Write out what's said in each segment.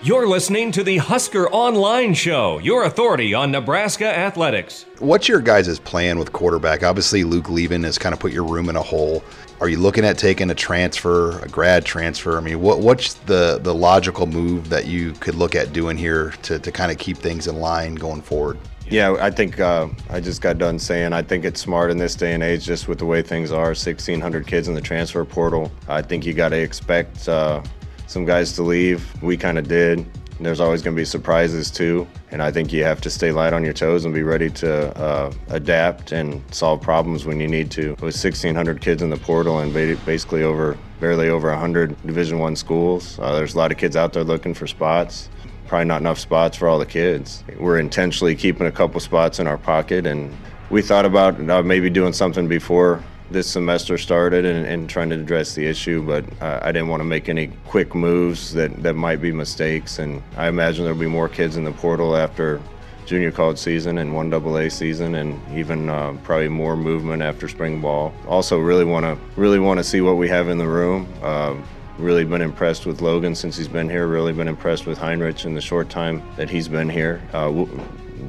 You're listening to the Husker Online Show, your authority on Nebraska athletics. What's your guys' plan with quarterback? Obviously, Luke leaving has kind of put your room in a hole. Are you looking at taking a transfer, a grad transfer? I mean, what what's the the logical move that you could look at doing here to, to kind of keep things in line going forward? Yeah, I think uh, I just got done saying I think it's smart in this day and age, just with the way things are. 1,600 kids in the transfer portal. I think you got to expect uh, some guys to leave. We kind of did. There's always going to be surprises too, and I think you have to stay light on your toes and be ready to uh, adapt and solve problems when you need to. With 1,600 kids in the portal and basically over barely over 100 Division One schools, uh, there's a lot of kids out there looking for spots. Probably not enough spots for all the kids. We're intentionally keeping a couple spots in our pocket, and we thought about uh, maybe doing something before this semester started and, and, trying to address the issue, but uh, I didn't want to make any quick moves that, that might be mistakes. And I imagine there'll be more kids in the portal after junior college season and one AA season, and even uh, probably more movement after spring ball. Also, really want to really want to see what we have in the room. Uh, really been impressed with Logan since he's been here. Really been impressed with Heinrich in the short time that he's been here. Uh,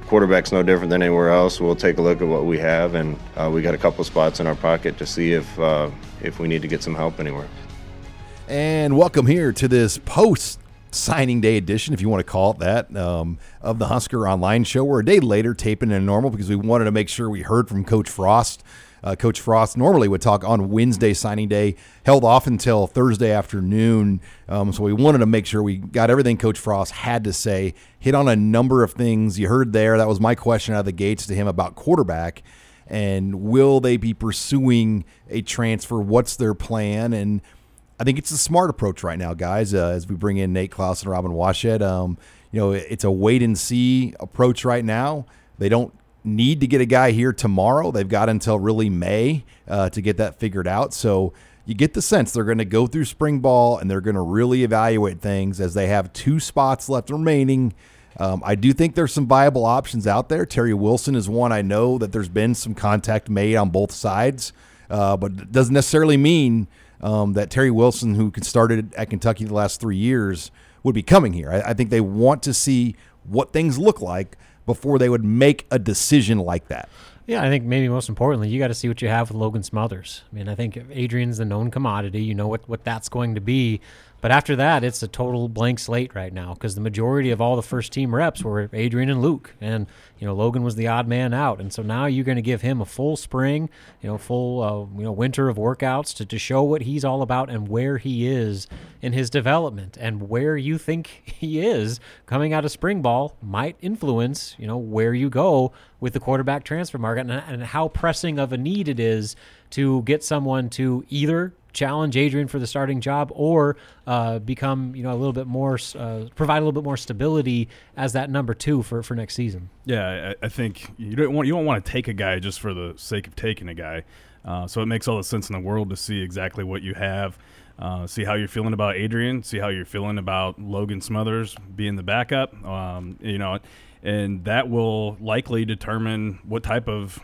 quarterback's no different than anywhere else. We'll take a look at what we have, and uh, we got a couple spots in our pocket to see if uh, if we need to get some help anywhere. And welcome here to this post signing day edition, if you want to call it that, um, of the Husker Online Show. We're a day later taping than normal because we wanted to make sure we heard from Coach Frost uh, Coach Frost normally would talk on Wednesday signing day, held off until Thursday afternoon. Um, so we wanted to make sure we got everything Coach Frost had to say, hit on a number of things you heard there. That was my question out of the gates to him about quarterback. And will they be pursuing a transfer? What's their plan? And I think it's a smart approach right now, guys, uh, as we bring in Nate Clouse and Robin Washut. Um, you know, it's a wait and see approach right now. They don't need to get a guy here tomorrow. They've got until really May uh, to get that figured out. So you get the sense they're going to go through spring ball and they're going to really evaluate things as they have two spots left remaining. Um, I do think there's some viable options out there. Terry Wilson is one I know that there's been some contact made on both sides, uh, but it doesn't necessarily mean um, that Terry Wilson, who started at Kentucky the last three years, would be coming here. I, I think they want to see what things look like before they would make a decision like that. Yeah, I think maybe most importantly, you got to see what you have with Logan Smothers. I mean, I think Adrian's the known commodity. You know what, what that's going to be. But after that, it's a total blank slate right now because the majority of all the first team reps were Adrian and Luke, and you know Logan was the odd man out, and so now you're going to give him a full spring, you know, full uh, you know winter of workouts to, to show what he's all about and where he is in his development and where you think he is coming out of spring ball might influence you know where you go with the quarterback transfer market and, and how pressing of a need it is to get someone to either challenge Adrian for the starting job or uh, become you know a little bit more uh, provide a little bit more stability as that number two for, for next season. Yeah, I, I think you don't want you don't want to take a guy just for the sake of taking a guy. Uh, so it makes all the sense in the world to see exactly what you have. Uh, see how you're feeling about Adrian. See how you're feeling about Logan Smothers being the backup. Um, you know, and that will likely determine what type of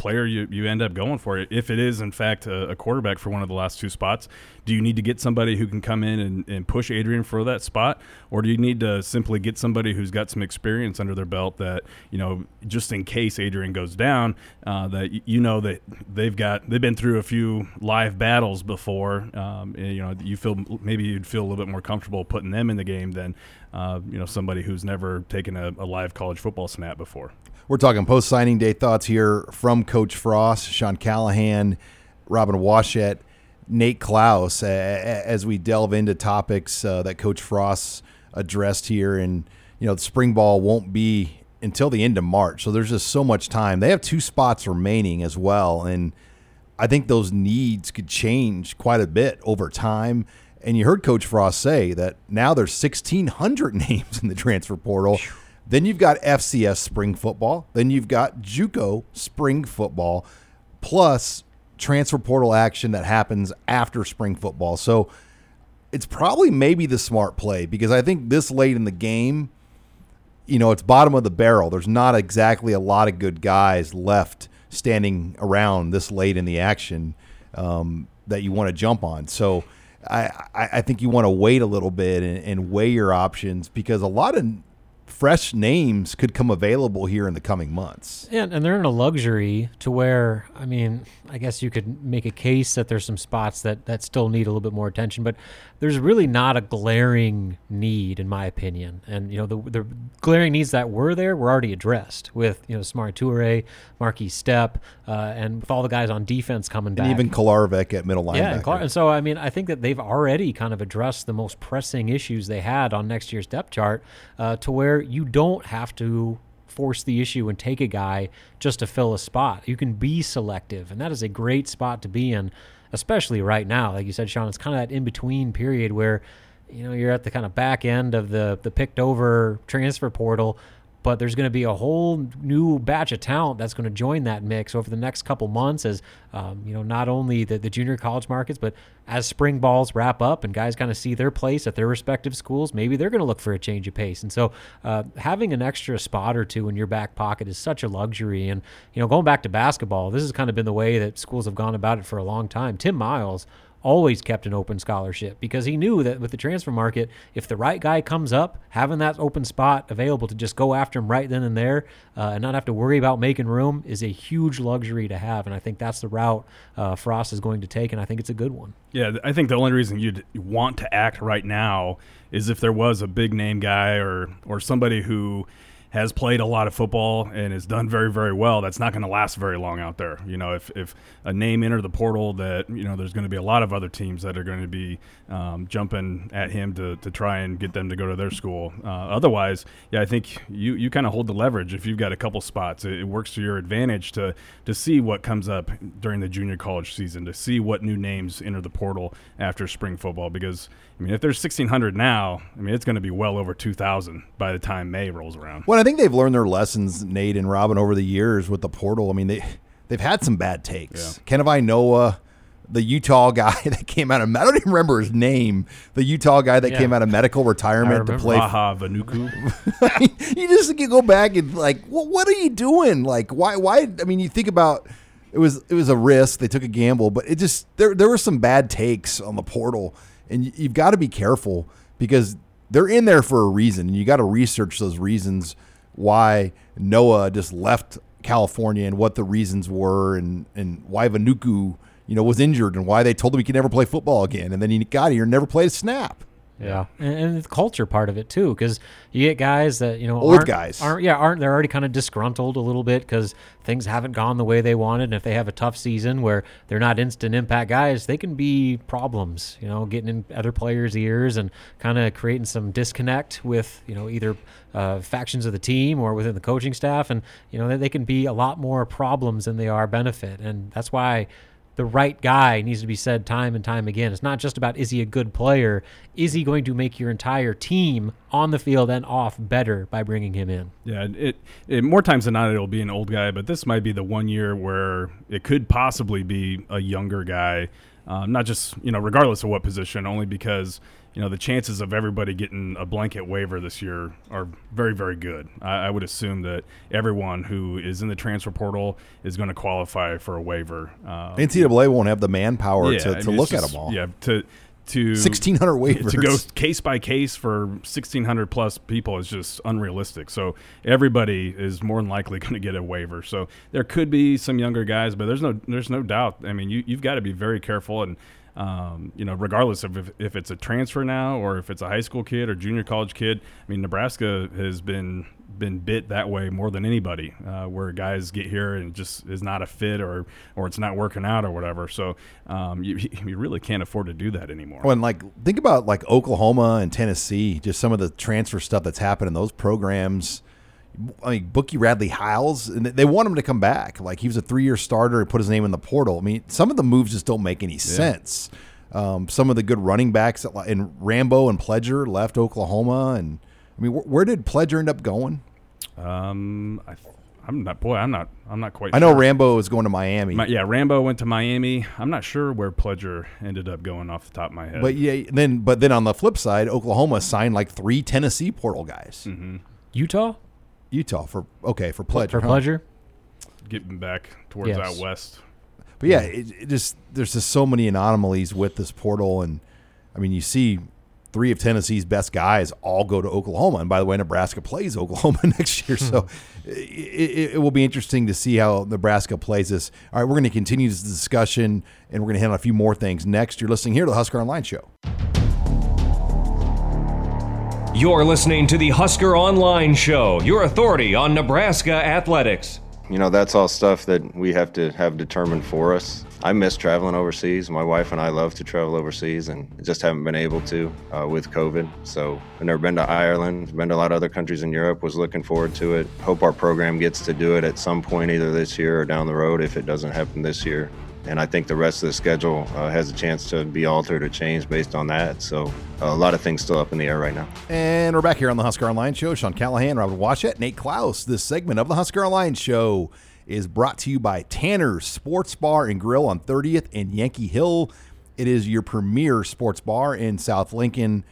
player you, you end up going for. It. If it is, in fact, a, a, quarterback for one of the last two spots, do you need to get somebody who can come in and, and push Adrian for that spot? Or do you need to simply get somebody who's got some experience under their belt that, you know, just in case Adrian goes down, uh, that you know that they've got, they've been through a few live battles before. Um, and, you know, you feel maybe you'd feel a little bit more comfortable putting them in the game than, uh, you know, somebody who's never taken a, a live college football snap before. We're talking post signing day thoughts here from Coach Frost, Sean Callahan, Robin Washut, Nate uh, as we delve into topics uh, that Coach Frost addressed here. And, you know, the spring ball won't be until the end of March. So there's just so much time. They have two spots remaining as well. And I think those needs could change quite a bit over time. And you heard Coach Frost say that now there's 1,600 names in the transfer portal. Then you've got FCS spring football. Then you've got JUCO spring football, plus transfer portal action that happens after spring football. So it's probably maybe the smart play because I think this late in the game, you know, it's bottom of the barrel. There's not exactly a lot of good guys left standing around this late in the action um, that you want to jump on. So I, I, think you want to wait a little bit and, and weigh your options because a lot of fresh names could come available here in the coming months. And, and they're in a luxury to where, I mean, I guess you could make a case that there's some spots that, that still need a little bit more attention, but there's really not a glaring need, in my opinion. And, you know, the, the glaring needs that were there were already addressed with, you know, Samori Toure, Markese Stepp, uh, and with all the guys on defense coming back. And even Kolarevic at middle linebacker. Yeah, and, and so I mean, I think that they've already kind of addressed the most pressing issues they had on next year's depth chart, uh, to where you don't have to force the issue and take a guy just to fill a spot. You can be selective, and that is a great spot to be in, especially right now. Like you said, Sean, it's kind of that in between period where you know you're at the kind of back end of the the picked over transfer portal but there's going to be a whole new batch of talent that's going to join that mix over the next couple months as um, you know not only the, the junior college markets but as spring balls wrap up and guys kind of see their place at their respective schools maybe they're going to look for a change of pace. And so uh, having an extra spot or two in your back pocket is such a luxury. And you know going back to basketball this has kind of been the way that schools have gone about it for a long time. Tim miles always kept an open scholarship because he knew that with the transfer market, if the right guy comes up, having that open spot available to just go after him right then and there uh, and not have to worry about making room is a huge luxury to have. And I think that's the route uh, Frost is going to take, and I think it's a good one. Yeah, I think the only reason you'd want to act right now is if there was a big name guy or or somebody who has played a lot of football and has done very, very well, that's not going to last very long out there. You know, if, if a name entered the portal that, you know, there's going to be a lot of other teams that are going to be um, jumping at him to, to try and get them to go to their school. Uh, otherwise, yeah, I think you, you kind of hold the leverage if you've got a couple spots. It, it, works to your advantage to, to see what comes up during the junior college season, to see what new names enter the portal after spring football. Because, I mean, if there's 1,600 now, I mean, it's going to be well over 2,000 by the time May rolls around. I think they've learned their lessons, Nate and Robin, over the years with the portal. I mean, they they've had some bad takes. Yeah. Noah, the Utah guy that came out of I don't even remember his name. The Utah guy that yeah. came out of medical retirement to play. Vaha Vainuku. you just you go back and like, well, what are you doing? Like, why? Why? I mean, you think about it was it was a risk. They took a gamble, but it just there there were some bad takes on the portal, and you've got to be careful because they're in there for a reason, and you got to research those reasons why Noah just left California and what the reasons were and, and why Vainuku, you know, was injured and why they told him he could never play football again. And then he got here and never played a snap. Yeah, and, and the culture part of it too, because you get guys that you know old aren't, guys aren't yeah aren't they're already kind of disgruntled a little bit because things haven't gone the way they wanted, and if they have a tough season where they're not instant impact guys, they can be problems. You know, getting in other players' ears and kind of creating some disconnect with you know either uh, factions of the team or within the coaching staff, and you know they, they can be a lot more problems than they are benefit, and that's why the right guy needs to be said time and time again. It's not just about is he a good player, is he going to make your entire team on the field and off better by bringing him in? Yeah, it, it more times than not it'll be an old guy, but this might be the one year where it could possibly be a younger guy. Um, not just you know regardless of what position, only because you know the chances of everybody getting a blanket waiver this year are very very good. I, I would assume that everyone who is in the transfer portal is going to qualify for a waiver. Um, NCAA won't have the manpower yeah, to, to I mean, look just, at them all. Yeah, to to 1600 waivers to go case by case for 1600 plus people is just unrealistic. So everybody is more than likely going to get a waiver. So there could be some younger guys, but there's no there's no doubt. I mean, you you've got to be very careful and um, you know, regardless of if, if it's a transfer now or if it's a high school kid or junior college kid. I mean, Nebraska has been been bit that way more than anybody, uh, where guys get here and just is not a fit or or it's not working out or whatever. So um, you, you really can't afford to do that anymore. When like think about like Oklahoma and Tennessee, just some of the transfer stuff that's happened in those programs. I mean, Bookie Radley Hiles, and they want him to come back. Like he was a three-year starter and put his name in the portal. I mean, some of the moves just don't make any yeah. sense. Um, some of the good running backs, and Rambo and Pledger left Oklahoma, and I mean, wh- where did Pledger end up going? Um, I, am not. Boy, I'm not. I'm not quite. I know Rambo is going to Miami. My, yeah, Rambo went to Miami. I'm not sure where Pledger ended up going off the top of my head. But yeah, then but then on the flip side, Oklahoma signed like three Tennessee portal guys. Mm-hmm. Utah. Utah for okay for Pledger. For huh? Pledger, getting back towards yes. out west. But yeah, it, it, just there's just so many anomalies with this portal, and I mean, you see three of Tennessee's best guys all go to Oklahoma. And by the way, Nebraska plays Oklahoma next year. So hmm. it, it, it, will be interesting to see how Nebraska plays this. All right, we're going to continue this discussion and we're going to hit on a few more things next. You're listening here to the Husker Online Show. You're listening to the Husker Online Show, your authority on Nebraska athletics. You know, that's all stuff that we have to have determined for us. I miss traveling overseas. My wife and I love to travel overseas and just haven't been able to uh, with COVID. So I've never been to Ireland, been to a lot of other countries in Europe, was looking forward to it. Hope our program gets to do it at some point, either this year or down the road if it doesn't happen this year. And I think the rest of the schedule uh, has a chance to be altered or changed based on that. So uh, a lot of things still up in the air right now. And we're back here on the Husker Online Show. Sean Callahan, Robert Washut, Nate Clouse. This segment of the Husker Online Show is brought to you by Tanner's Sports Bar and Grill on 30th and Yankee Hill. It is your premier sports bar in South Lincoln.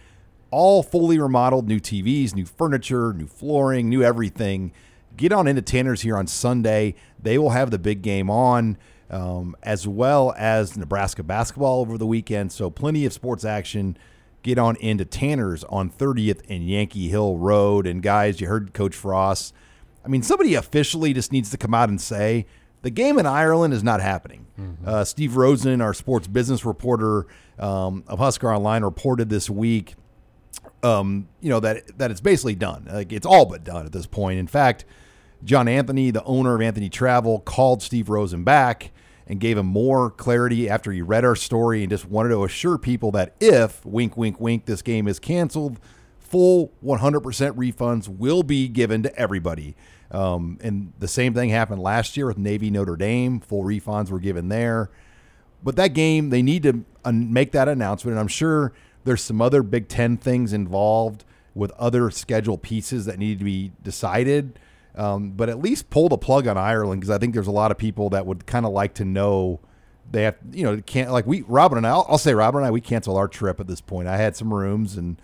All fully remodeled, new TVs, new furniture, new flooring, new everything. Get on into Tanner's here on Sunday. They will have the big game on, um, as well as Nebraska basketball over the weekend. So, plenty of sports action. Get on into Tanner's on 30th and Yankee Hill Road. And, guys, you heard Coach Frost I mean, somebody officially just needs to come out and say the game in Ireland is not happening. Mm-hmm. Uh, Steve Rosen, our sports business reporter um, of Husker Online, reported this week, um, you know that that it's basically done. Like it's all but done at this point. In fact, John Anthony, the owner of Anthony Travel, called Steve Rosen back and gave him more clarity after he read our story and just wanted to assure people that if wink, wink, wink, this game is canceled, full 100% refunds will be given to everybody. Um, and the same thing happened last year with Navy Notre Dame. Full refunds were given there. But that game, they need to make that announcement. And I'm sure there's some other Big Ten things involved with other schedule pieces that need to be decided. Um, but at least pull the plug on Ireland because I think there's a lot of people that would kind of like to know they have, you know, can't like we, Robin and I, I'll, I'll say Robin and I, we canceled our trip at this point. I had some rooms and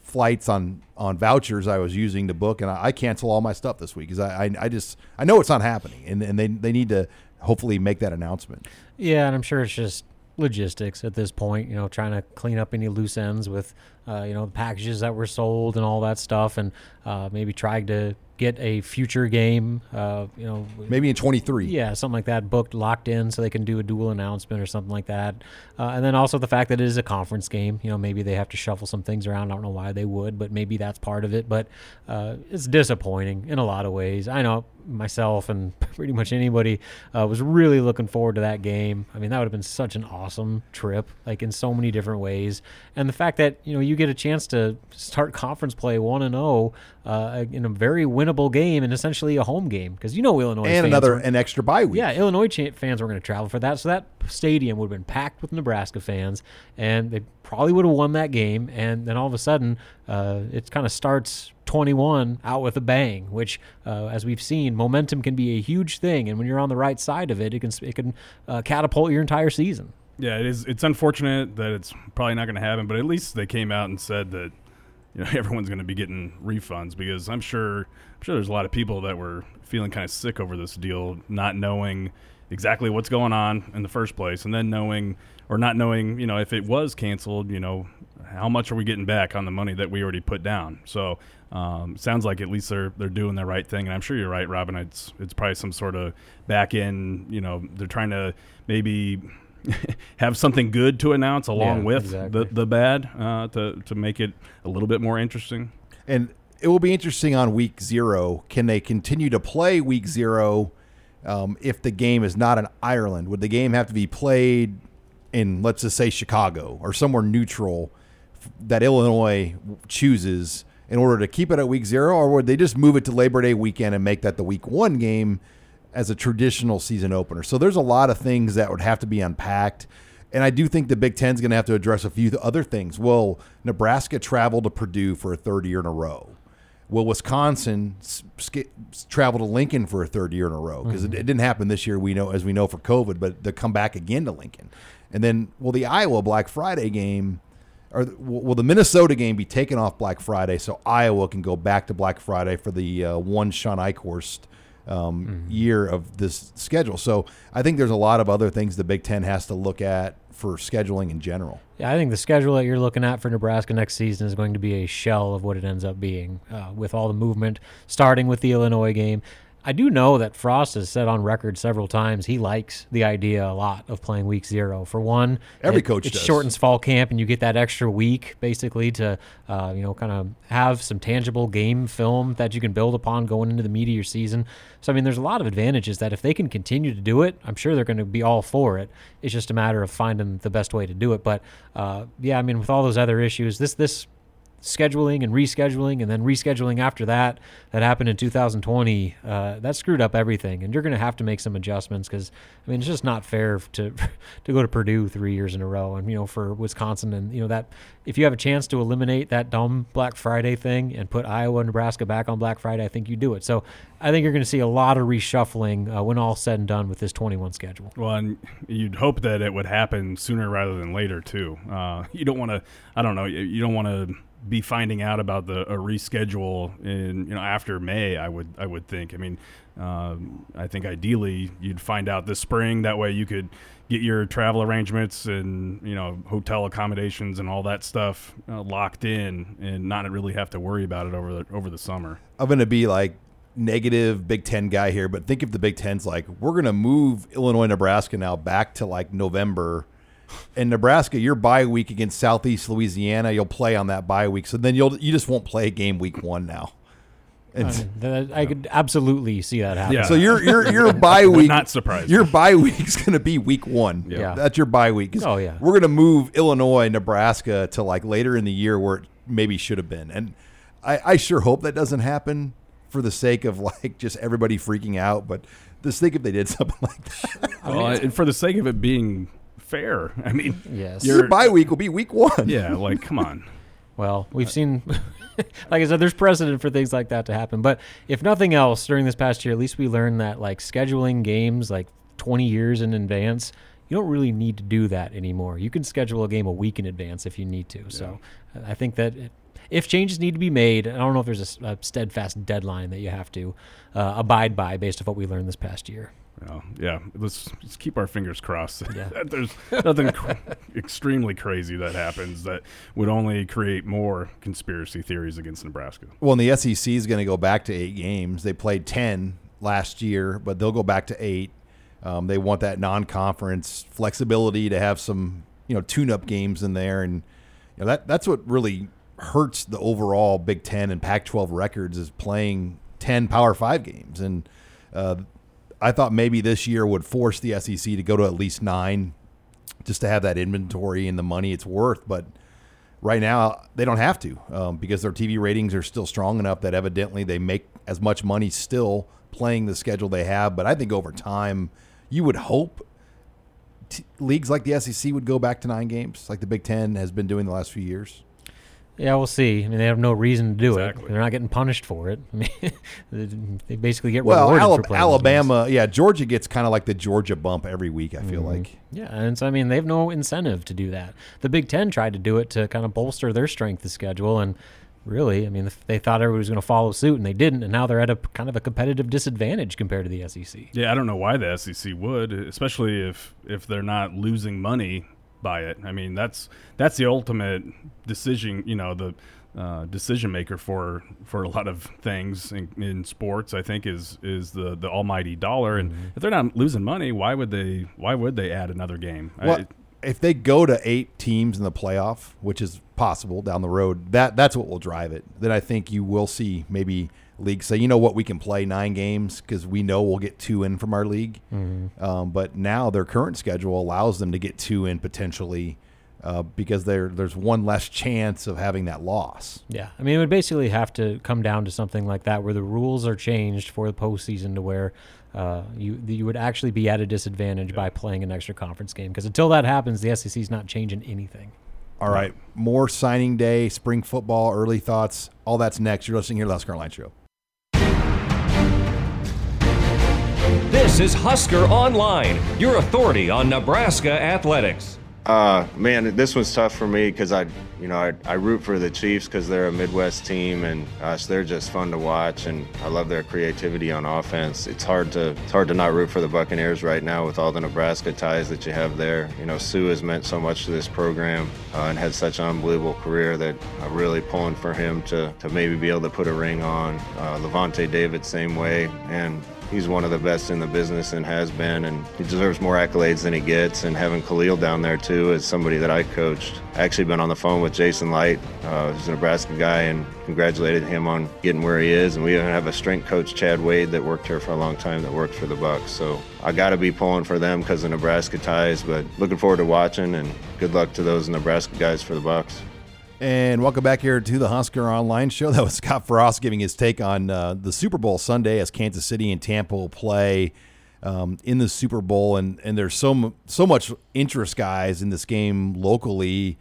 flights on on vouchers I was using to book, and I, I cancel all my stuff this week because I, I, I just I know it's not happening, and and they they need to hopefully make that announcement. Yeah, and I'm sure it's just logistics at this point. You know, trying to clean up any loose ends with uh, you know the packages that were sold and all that stuff, and uh, maybe trying to get a future game, uh, you know, maybe in 23. Yeah, something like that, booked, locked in, so they can do a dual announcement or something like that. Uh, and then also the fact that it is a conference game. You know, maybe they have to shuffle some things around. I don't know why they would, but maybe that's part of it. But uh, it's disappointing in a lot of ways. I know myself and pretty much anybody uh, was really looking forward to that game. I mean, that would have been such an awesome trip, like in so many different ways. And the fact that you know you get a chance to start conference play one and zero oh, uh, in a very winnable game and essentially a home game because you know Illinois and another were, an extra bye week. Yeah, Illinois fans were going to travel for that, so that stadium would have been packed with Nebraska fans, and they probably would have won that game. And then all of a sudden, uh, it kind of starts 21 out with a bang. Which, uh, as we've seen, momentum can be a huge thing, and when you're on the right side of it, it can it can uh, catapult your entire season. Yeah, it is. It's unfortunate that it's probably not going to happen, but at least they came out and said that you know everyone's going to be getting refunds because I'm sure I'm sure there's a lot of people that were feeling kind of sick over this deal, not knowing exactly what's going on in the first place, and then knowing or not knowing, you know, if it was canceled, you know, how much are we getting back on the money that we already put down? So um, sounds like at least they're they're doing the right thing, and I'm sure you're right, Robin. It's it's probably some sort of back end. You know, they're trying to maybe have something good to announce along yeah, with exactly. the the bad uh, to to make it a little bit more interesting. And it will be interesting on week zero. Can they continue to play week zero um, if the game is not in Ireland? Would the game have to be played in, let's just say, Chicago or somewhere neutral that Illinois chooses in order to keep it at week zero, or would they just move it to Labor Day weekend and make that the week one game as a traditional season opener? So there's a lot of things that would have to be unpacked. And I do think the Big Ten's going to have to address a few other things. Will Nebraska travel to Purdue for a third year in a row? Will Wisconsin sk- travel to Lincoln for a third year in a row? Because mm-hmm. it, it, didn't happen this year, we know as we know for COVID, but they'll come back again to Lincoln. And then will the Iowa Black Friday game or will the Minnesota game be taken off Black Friday so Iowa can go back to Black Friday for the uh, one Sean Eichhorst um, mm-hmm. year of this schedule? So I think there's a lot of other things the Big Ten has to look at for scheduling in general. Yeah, I think the schedule that you're looking at for Nebraska next season is going to be a shell of what it ends up being, uh, with all the movement starting with the Illinois game. I do know that Frost has said on record several times he likes the idea a lot of playing week zero. For one, Every it, coach it does. shortens fall camp, and you get that extra week basically to uh, you know kind of have some tangible game film that you can build upon going into the your season. So I mean, there's a lot of advantages that if they can continue to do it, I'm sure they're going to be all for it. It's just a matter of finding the best way to do it. But uh, yeah, I mean, with all those other issues, this this scheduling and rescheduling and then rescheduling after that that happened in 2020 uh, that screwed up everything and you're going to have to make some adjustments because i mean it's just not fair to to go to purdue three years in a row and you know for wisconsin and you know that if you have a chance to eliminate that dumb black friday thing and put iowa and nebraska back on black friday i think you do it so i think you're going to see a lot of reshuffling uh, when all said and done with this 21 schedule Well, and you'd hope that it would happen sooner rather than later too. Uh, you don't want to. I don't know. You you don't want to be finding out about the a reschedule in you know after May. I would I would think. I mean, um, I think ideally you'd find out this spring. That way you could get your travel arrangements and you know hotel accommodations and all that stuff uh, locked in, and not really have to worry about it over the over the summer. I'm to be like negative Big Ten guy here, but think if the Big Ten's like, we're to move Illinois, Nebraska now back to like November. And Nebraska, your bye week against Southeast Louisiana, you'll play on that bye week. So then you'll you just won't play game week one now. And I, that- I could absolutely see that happen Yeah. so your your your bye week not surprised. Your me. bye week's going to be week one. Yeah. that's your bye week. Oh, yeah. we're going to move Illinois, Nebraska to like later in the year where it maybe should have been, and I, I sure hope that doesn't happen for the sake of like just everybody freaking out. But just think if they did something like that, Well, and for the sake of it being fair, I mean, Yes. your bye week will be week one. yeah, like come on. Well, we've seen, like I said, there's precedent for things like that to happen. But if nothing else, during this past year, at least we learned that like scheduling games like 20 years in advance, you don't really need to do that anymore. You can schedule a game a week in advance if you need to. So I think that it, if changes need to be made, I don't know if there's a steadfast deadline that you have to uh, abide by based on what we learned this past year. Well, yeah, let's, let's keep our fingers crossed. Yeah. that There's nothing cr- extremely crazy that happens that would only create more conspiracy theories against Nebraska. Well, and the SEC is going to go back to eight games. They played ten last year, but they'll go back to eight. Um, they want that non-conference flexibility to have some, you know, tune-up games in there, and you know, that that's what really hurts the overall Big Ten and Pac-12 records is playing ten Power Five games. And uh, I thought maybe this year would force the SEC to go to at least nine, just to have that inventory and the money it's worth, but right now they don't have to um, because their TV ratings are still strong enough that evidently they make as much money still playing the schedule they have. But I think over time, you would hope t- leagues like the SEC would go back to nine games, like the Big Ten has been doing the last few years. Yeah, we'll see. I mean, they have no reason to do Exactly. it. They're not getting punished for it. I mean, they basically get Well, rewarded Alab- for playing those. Alabama, yeah, Georgia gets kind of like the Georgia bump every week. I feel mm-hmm. like. Yeah, and so I mean, they have no incentive to do that. The Big Ten tried to do it to kind of bolster their strength of schedule, and really, I mean, they thought everybody was going to follow suit, and they didn't, and now they're at a kind of a competitive disadvantage compared to the SEC. Yeah, I don't know why the SEC would, especially if if they're not losing money by it. I mean, that's that's the ultimate decision. You know, the uh, decision maker for for a lot of things in, in sports. I think is is the the almighty dollar. And if they're not losing money, why would they why would they add another game? I- Well, if they go to eight teams in the playoff, which is possible down the road, that that's what will drive it. Then I think you will see maybe leagues say, you know what, we can play nine games because we know we'll get two in from our league. Um, but now their current schedule allows them to get two in potentially uh, because there there's one less chance of having that loss. Yeah, I mean, it would basically have to come down to something like that, where the rules are changed for the postseason to where uh, you you would actually be at a disadvantage by playing an extra conference game. Because until that happens, the SEC is not changing anything. All right, more signing day, spring football, early thoughts, all that's next. You're listening here to the Online Show. This is Husker Online, your authority on Nebraska athletics. Uh, man, this one's tough for me because I, you know, I, I root for the Chiefs because they're a Midwest team and gosh, they're just fun to watch and I love their creativity on offense. It's hard to it's hard to not root for the Buccaneers right now with all the Nebraska ties that you have there. You know, Suh has meant so much to this program uh, and had such an unbelievable career that I'm really pulling for him to to maybe be able to put a ring on. Uh, Lavonte David same way and he's one of the best in the business and has been, and he deserves more accolades than he gets. And having Khalil down there too is somebody that I coached. I actually been on the phone with Jason Licht, uh, who's a Nebraska guy, and congratulated him on getting where he is. And we even have a strength coach, Chad Wade, that worked here for a long time, that worked for the Bucs. So I got to be pulling for them because of Nebraska ties. But looking forward to watching, and good luck to those Nebraska guys for the Bucs. And welcome back here to the Husker Online Show. That was Scott Frost giving his take on uh, the Super Bowl Sunday as Kansas City and Tampa will play um, in the Super Bowl. And, and there's so so much interest, guys, in this game locally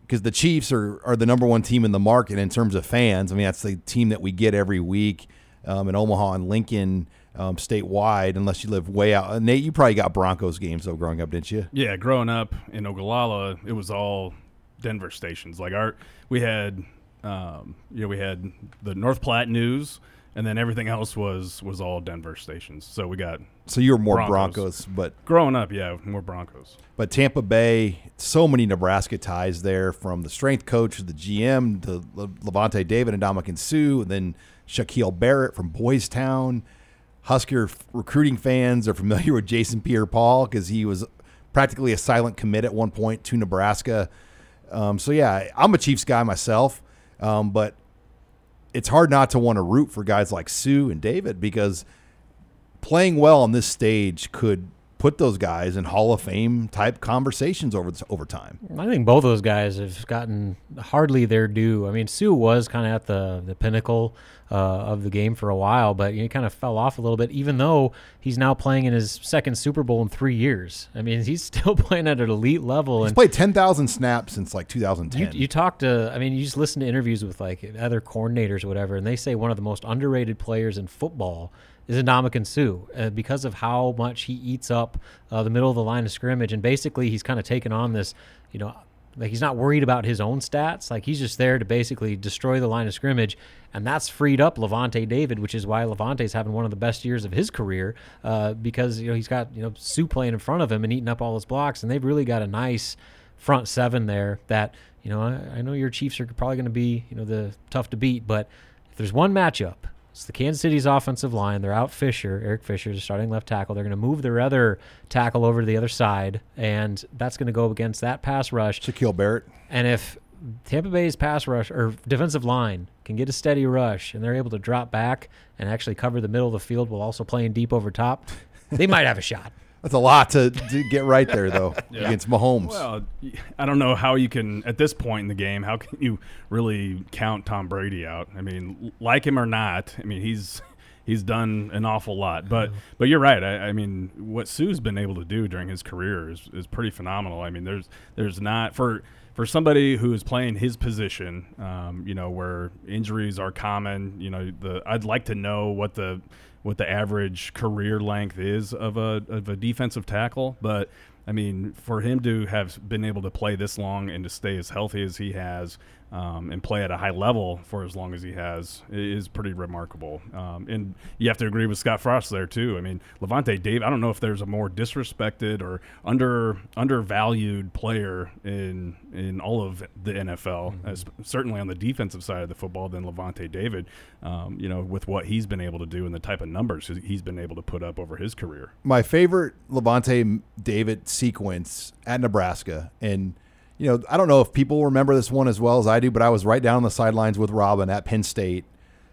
because the Chiefs are, are the number one team in the market in terms of fans. I mean, that's the team that we get every week um, in Omaha and Lincoln. Um, statewide, unless you live way out. Nate, you probably got Broncos games though growing up, didn't you? Yeah, growing up in Ogallala, it was all Denver stations. Like our, we had, um, you know, we had the North Platte News, and then everything else was was all Denver stations. So we got. So you were more Broncos, Broncos but growing up, yeah, more Broncos. But Tampa Bay, so many Nebraska ties there, from the strength coach, the GM, to Lavonte David and Ndamukong Suh, and then Shaquille Barrett from Boys Town. Husker recruiting fans are familiar with Jason Pierre-Paul because he was practically a silent commit at one point to Nebraska. Um, so yeah, I'm a Chiefs guy myself, um, but it's hard not to want to root for guys like Suh and David because playing well on this stage could put those guys in Hall of Fame type conversations over over time. I think both those guys have gotten hardly their due. I mean, Suh was kind of at the the pinnacle uh, of the game for a while, but he kind of fell off a little bit. Even though he's now playing in his second Super Bowl in three years, I mean, he's still playing at an elite level. He's and played ten thousand snaps since like 2010. You, you talk to, I mean, you just listen to interviews with like other coordinators or whatever, and they say one of the most underrated players in football is Ndamukong Suh uh, because of how much he eats up uh, the middle of the line of scrimmage. And basically, he's kind of taken on this, you know, like he's not worried about his own stats. Like he's just there to basically destroy the line of scrimmage, and that's freed up Lavonte David, which is why Lavonte's having one of the best years of his career uh, because you know he's got you know Suh playing in front of him and eating up all his blocks, and they've really got a nice front seven there. That you know I, I know your Chiefs are probably going to be you know the tough to beat, but if there's one matchup it's the Kansas City's offensive line. They're out Fisher, Eric Fisher, the starting left tackle. They're going to move their other tackle over to the other side, and that's going to go against that pass rush. Shaquille Barrett. And if Tampa Bay's pass rush or defensive line can get a steady rush and they're able to drop back and actually cover the middle of the field while also playing deep over top, they might have a shot. That's a lot to, to get right there, though, yeah. against Mahomes. Well, I don't know how you can, at this point in the game, how can you really count Tom Brady out? I mean, like him or not, I mean, he's he's done an awful lot. But but you're right. I, I, mean, what Suh's been able to do during his career is, is pretty phenomenal. I mean, there's there's not for for somebody who is playing his position, um, you know, where injuries are common. You know, the I'd like to know what the what the average career length is of a of a defensive tackle, but I mean, for him to have been able to play this long and to stay as healthy as he has, um, and play at a high level for as long as he has is pretty remarkable. Um, and you have to agree with Scott Frost there too. I mean, Lavonte Dave. I don't know if there's a more disrespected or under undervalued player in in all of the NFL, mm-hmm. as, certainly on the defensive side of the football, than Lavonte David. Um, you know, with what he's been able to do and the type of numbers he's been able to put up over his career. My favorite Lavonte David sequence at Nebraska and you know, I don't know if people remember this one as well as I do, but I was right down on the sidelines with Robin at Penn State.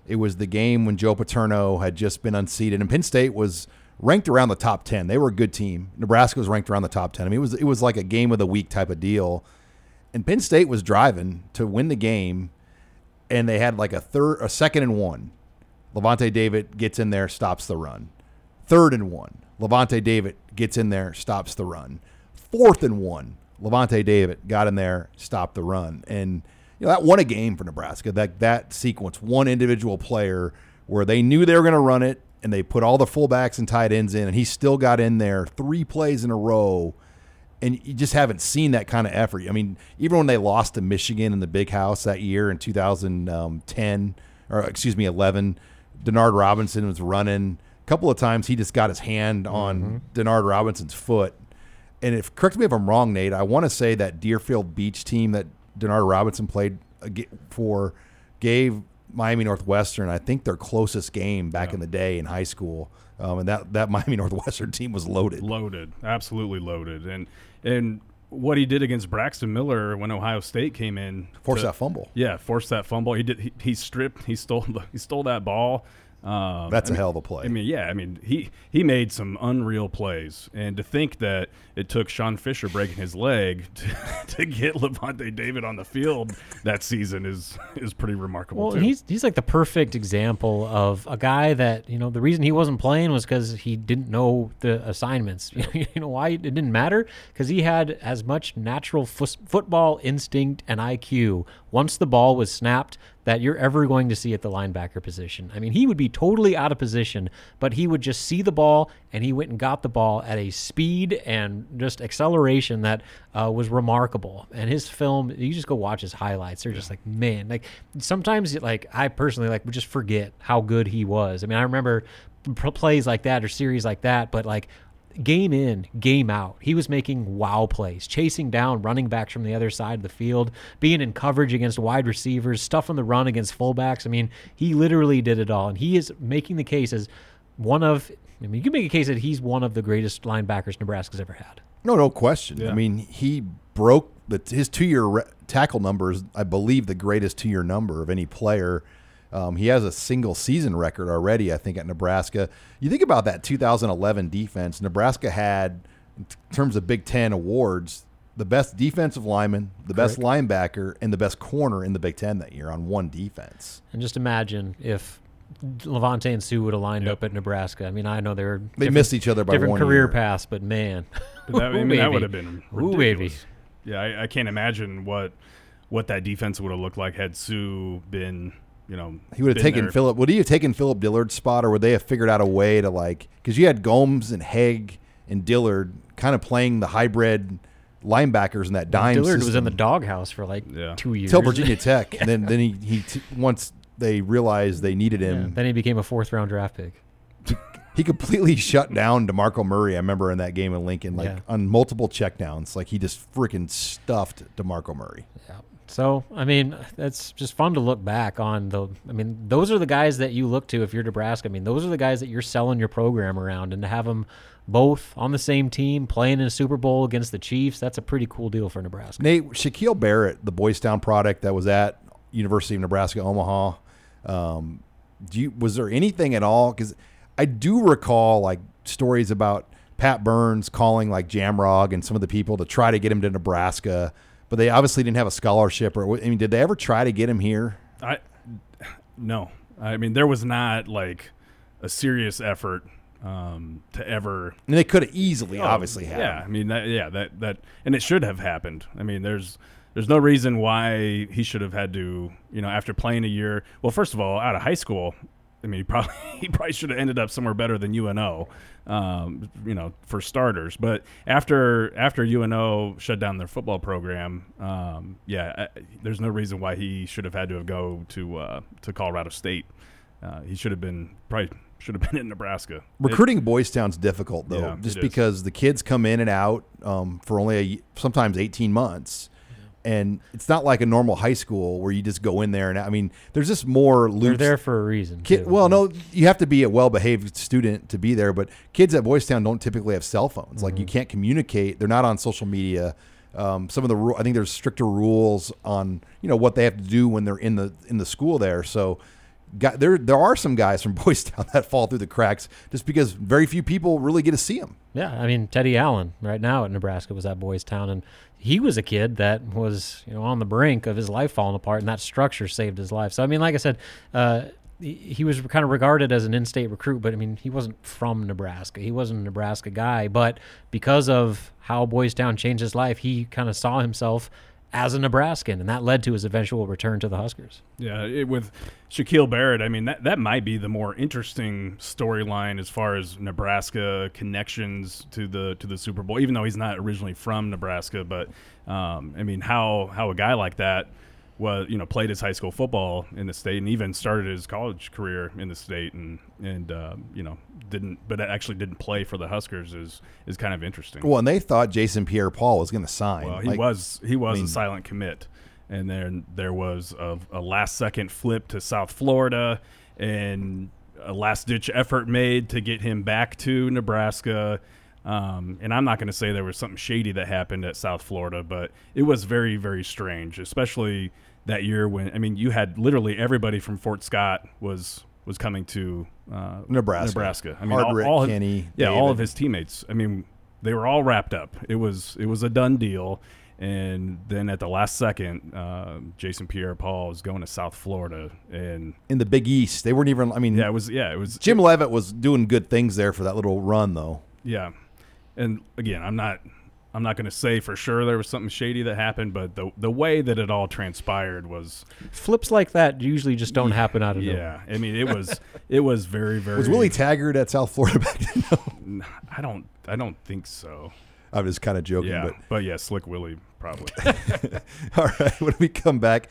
It was the game when Joe Paterno had just been unseated, and Penn State was ranked around the top ten. They were a good team. Nebraska was ranked around the top ten. I mean, it was it was like a game of the week type of deal. And Penn State was driving to win the game, and they had like a third, a second and one. Lavonte David gets in there, stops the run. Third and one. Lavonte David gets in there, stops the run. Fourth and one. Lavonte David got in there, stopped the run, and you know that won a game for Nebraska. That that sequence, one individual player where they knew they were going to run it, and they put all the fullbacks and tight ends in, and he still got in there three plays in a row and you just haven't seen that kind of effort. I mean, even when they lost to Michigan in the Big House that year in 2010 um, or excuse me 11, Denard Robinson was running. A couple of times he just got his hand on mm-hmm. Denard Robinson's foot. And if correct me if I'm wrong, Nate, I want to say that Deerfield Beach team that Denard Robinson played for gave Miami Northwestern, I think their closest game back in the day in high school. Um, and that, that Miami Northwestern team was loaded. loaded, absolutely loaded, and and what he did against Braxton Miller when Ohio State came in, Forced that fumble. Yeah, forced that fumble. He did. He, he stripped. He stole. He stole that ball. Um, That's I a mean- hell of a play. I mean, yeah. I mean, he he made some unreal plays, and to think that it took Sean Fisher breaking his leg to, to get Lavonte David on the field that season is is pretty remarkable. Well, too. he's he's like the perfect example of a guy that you know the reason he wasn't playing was because he didn't know the assignments. you know why it didn't matter? Because he had as much natural fus- football instinct and IQ once the ball was snapped that you're ever going to see at the linebacker position. I mean, he would be totally out of position, but he would just see the ball and he went and got the ball at a speed and just acceleration that uh, was remarkable. And his film, you just go watch his highlights. They're just like, man, like sometimes, like I personally like would just forget how good he was. I mean, I remember p- plays like that or series like that, but like game in, game out. He was making wow plays, chasing down running backs from the other side of the field, being in coverage against wide receivers, stuff on the run against fullbacks. I mean, he literally did it all. And he is making the case as one of, I mean, you can make a case that he's one of the greatest linebackers Nebraska's ever had. No, no question. I mean, he broke the his two year re- tackle numbers. I believe the greatest two year number of any player. Um, he has a single season record already. I think at Nebraska. You think about that 2011 defense. Nebraska had, in terms of Big Ten awards, the best defensive lineman, the best linebacker, and the best corner in the Big Ten that year on one defense. And just imagine if Lavonte and Suh would have lined up at Nebraska. I mean, I know they're They missed each other by different one career year. paths, but man, But that, I mean, that would have been Ooh, ridiculous. baby. Yeah, I, I can't imagine what what that defense would have looked like had Suh been, you know, He would have taken there. Philip. Would he have taken Philip Dillard's spot, or would they have figured out a way to like? Because you had Gomes and Haig and Dillard kind of playing the hybrid linebackers in that dime. Dillard was in the doghouse for like Yeah. two years. till Virginia Tech, and then then he he t- once they realized they needed Yeah, him, then he became a fourth round draft pick. he completely shut down Demarco Murray. I remember in that game in Lincoln, like Yeah. on multiple checkdowns, like he just freaking stuffed Demarco Murray. Yeah. So I mean, that's just fun to look back on. The I mean, those are the guys that you look to if you're Nebraska. I mean, those are the guys that you're selling your program around, and to have them both on the same team playing in a Super Bowl against the Chiefs, that's a pretty cool deal for Nebraska. Nate Shaquille Barrett, the Boys Town product that was at University of Nebraska Omaha. Um, do you was there anything at all? Because I do recall like stories about Pat Burns calling like Jamrog and some of the people to try to get him to Nebraska, but they obviously didn't have a scholarship. Or I mean, did they ever try to get him here? I no. I mean, there was not like a serious effort um, to ever And they could have easily, Oh, obviously, had Yeah, him. I mean that. Yeah, that that, and it should have happened. I mean, there's there's no reason why he should have had to. You know, after playing a year. Well, first of all, out of high school, I mean, he probably he probably should have ended up somewhere better than UNO. Um, you know, for starters. But after after UNO shut down their football program, um, yeah, I, there's no reason why he should have had to have go to uh, to Colorado State. Uh, he should have been probably should have been in Nebraska. It- Recruiting Boys Town's difficult though, Yeah, just because the kids come in and out um, for only a, sometimes eighteen months, and it's not like a normal high school where you just go in there and I mean, there's just more They're there for a reason. Kid, too. well, no, you have to be a well-behaved student to be there, but kids at Boys Town don't typically have cell phones. Like you can't communicate; they're not on social media. Um, some of the ru- I think there's stricter rules on you know what they have to do when they're in the in the school there. So, there there are some guys from Boys Town that fall through the cracks just because very few people really get to see them. Yeah, I mean Teddy Allen right now at Nebraska was at Boys Town, and he was a kid that was you know on the brink of his life falling apart, and that structure saved his life. So I mean, like I said, uh, he, he was kind of regarded as an in-state recruit, but I mean he wasn't from Nebraska. He wasn't a Nebraska guy, but because of how Boys Town changed his life, he kind of saw himself as a Nebraskan, and that led to his eventual return to the Huskers. Yeah, it, with Shaquille Barrett, I mean that that might be the more interesting storyline as far as Nebraska connections to the to the Super Bowl. Even though he's not originally from Nebraska, but um, I mean how how a guy like that was you know played his high school football in the state and even started his college career in the state and and uh, you know didn't but actually didn't play for the Huskers is is kind of interesting. Well, and they thought Jason Pierre-Paul was going to sign. Well, he Like, was he was I mean- a silent commit, and then there was a, a last second flip to South Florida, and a last ditch effort made to get him back to Nebraska. Um, and I'm not going to say there was something shady that happened at South Florida, but it was very very strange, especially that year when I mean you had literally everybody from Fort Scott was was coming to uh, Nebraska. Nebraska. I mean, Hardrick, all, all Kenny, yeah, all of his teammates. I mean, they were all wrapped up. It was it was a done deal. And then at the last second, uh, Jason Pierre-Paul is going to South Florida, and in the Big East. They weren't even. I mean, yeah, it was yeah, it was Jim Leavitt was doing good things there for that little run, though. yeah. And again, I'm not I'm not going to say for sure there was something shady that happened, but the the way that it all transpired was Flips like that usually just don't happen out of nowhere. yeah. I mean, it was it was very very. Was Willie Taggart at South Florida back then? No. I don't I don't think so. I'm just kind of joking, Yeah, but but yeah, Slick Willie probably. all right. When we come back,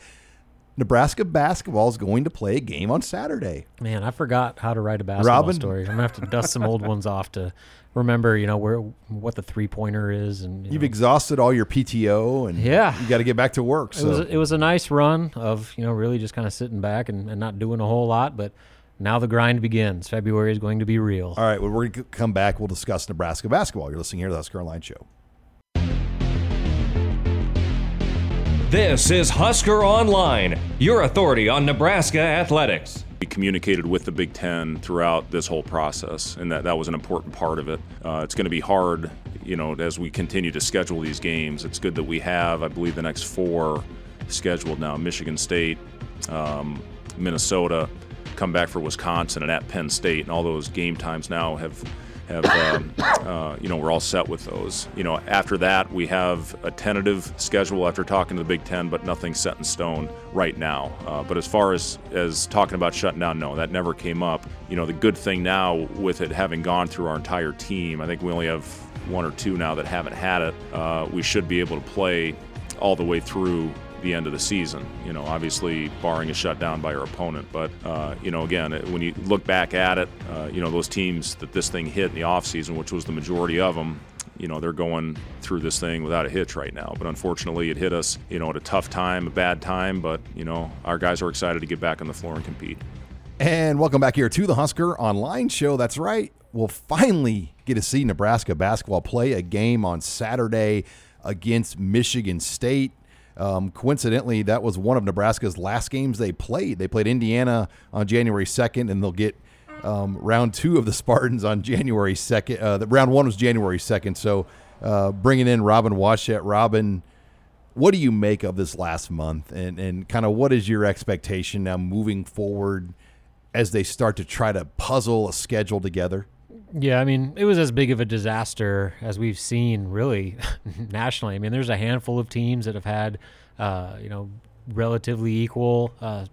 Nebraska basketball is going to play a game on Saturday. Man, I forgot how to write a basketball Robin? story. I'm gonna have to dust some old ones off to remember, you know, where what the three pointer is, and you You've know. exhausted all your PTO, and Yeah. you got to get back to work. It So was it was a nice run of you know really just kind of sitting back and, and not doing a whole lot, but now the grind begins. February is going to be real. all right. Well, we're going to come back. We'll discuss Nebraska basketball. You're listening here to the Husker Online Show. This is Husker Online, your authority on Nebraska athletics. We communicated with the Big Ten throughout this whole process, and that, that was an important part of it. Uh, it's going to be hard, you know, as we continue to schedule these games. It's good that we have, I believe, the next four scheduled now Michigan State, um, Minnesota, come back for Wisconsin, and at Penn State. And all those game times now have. Have um, uh, you know we're all set with those. You know after that we have a tentative schedule after talking to the Big Ten, but nothing set in stone right now. Uh, but as far as as talking about shutting down, no, that never came up. You know the good thing now with it having gone through our entire team, I think we only have one or two now that haven't had it. Uh, we should be able to play all the way through the end of the season. You know, obviously barring a shutdown by your opponent. But uh, you know, again, when you look back at it, uh, you know those teams that this thing hit in the offseason, which was the majority of them. You know they're going through this thing without a hitch right now, but unfortunately it hit us, you know, at a tough time, a bad time. But you know our guys are excited to get back on the floor and compete. And welcome back here to the Husker Online Show. That's right. We'll finally get to see Nebraska basketball play a game on Saturday against Michigan State. Um, coincidentally, that was one of Nebraska's last games they played. They played Indiana on January 2nd, and they'll get um, round two of the Spartans on January 2nd. Uh, the round one was January 2nd. So uh, bringing in Robin Washut. Robin, what do you make of this last month and, and kind of what is your expectation now moving forward as they start to try to puzzle a schedule together Yeah, I mean, it was as big of a disaster as we've seen really nationally. I mean, there's a handful of teams that have had, uh, you know, relatively equal uh,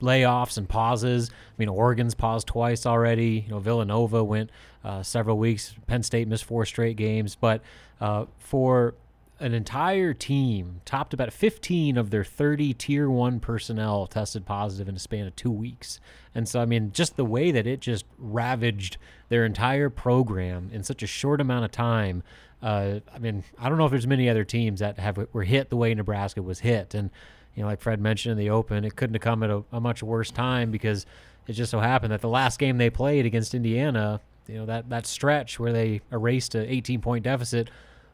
layoffs and pauses. I mean, Oregon's paused twice already. You know, Villanova went uh, several weeks. Penn State missed four straight games. But uh, for an entire team, topped about 15 of their 30 tier one personnel tested positive in a span of two weeks. And so, I mean, just the way that it just ravaged their entire program in such a short amount of time. Uh, I mean, I don't know if there's many other teams that have were hit the way Nebraska was hit. And, you know, like Fred mentioned in the open, it couldn't have come at a, a much worse time because it just so happened that the last game they played against Indiana, you know, that, that stretch where they erased an 18 point deficit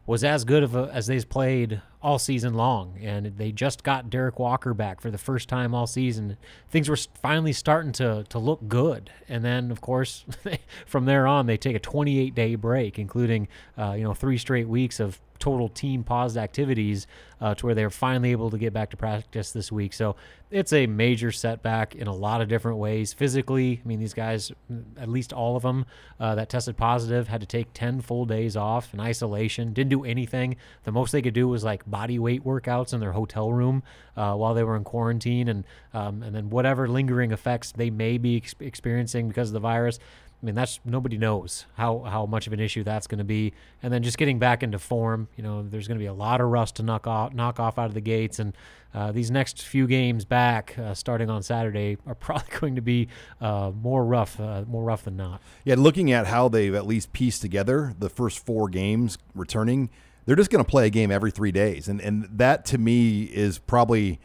was as good of a, as they've played all season long, and they just got Derrick Walker back for the first time all season. Things were finally starting to to look good, and then of course from there on they take a 28 day break, including uh, you know three straight weeks of total team paused activities uh, to where they're finally able to get back to practice this week. So it's a major setback in a lot of different ways. Physically, I mean, these guys, at least all of them uh, that tested positive, had to take 10 full days off in isolation, didn't do anything. The most they could do was like body weight workouts in their hotel room uh, while they were in quarantine, and um, and then whatever lingering effects they may be ex- experiencing because of the virus. I mean, that's nobody knows how, how much of an issue that's going to be. And then just getting back into form, you know, there's going to be a lot of rust to knock off, knock off out of the gates. And uh, these next few games back, uh, starting on Saturday, are probably going to be uh, more rough, uh, more rough than not. Yeah, looking at how they've at least pieced together the first four games returning, they're just going to play a game every three days, and and that to me is probably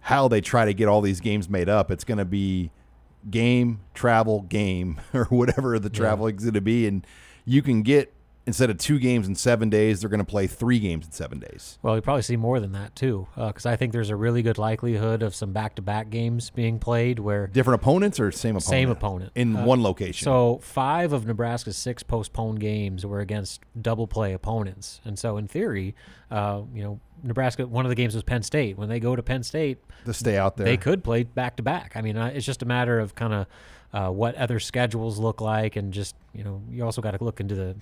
how they try to get all these games made up. It's going to be game, travel, game, or whatever the travel is going to be. And you can get, instead of two games in seven days, they're going to play three games in seven days. Well, you probably see more than that too, because I think there's a really good likelihood of some back-to-back games being played where Different opponents or same opponent? Same opponent. In Uh, one location. So five of Nebraska's six postponed games were against double play opponents, and so in theory, uh, you know, Nebraska. One of the games was Penn State. When they go to Penn State, to stay out there. they could play back to back. I mean, uh, it's just a matter of kind of uh, what other schedules look like, and just you know, you also got to look into the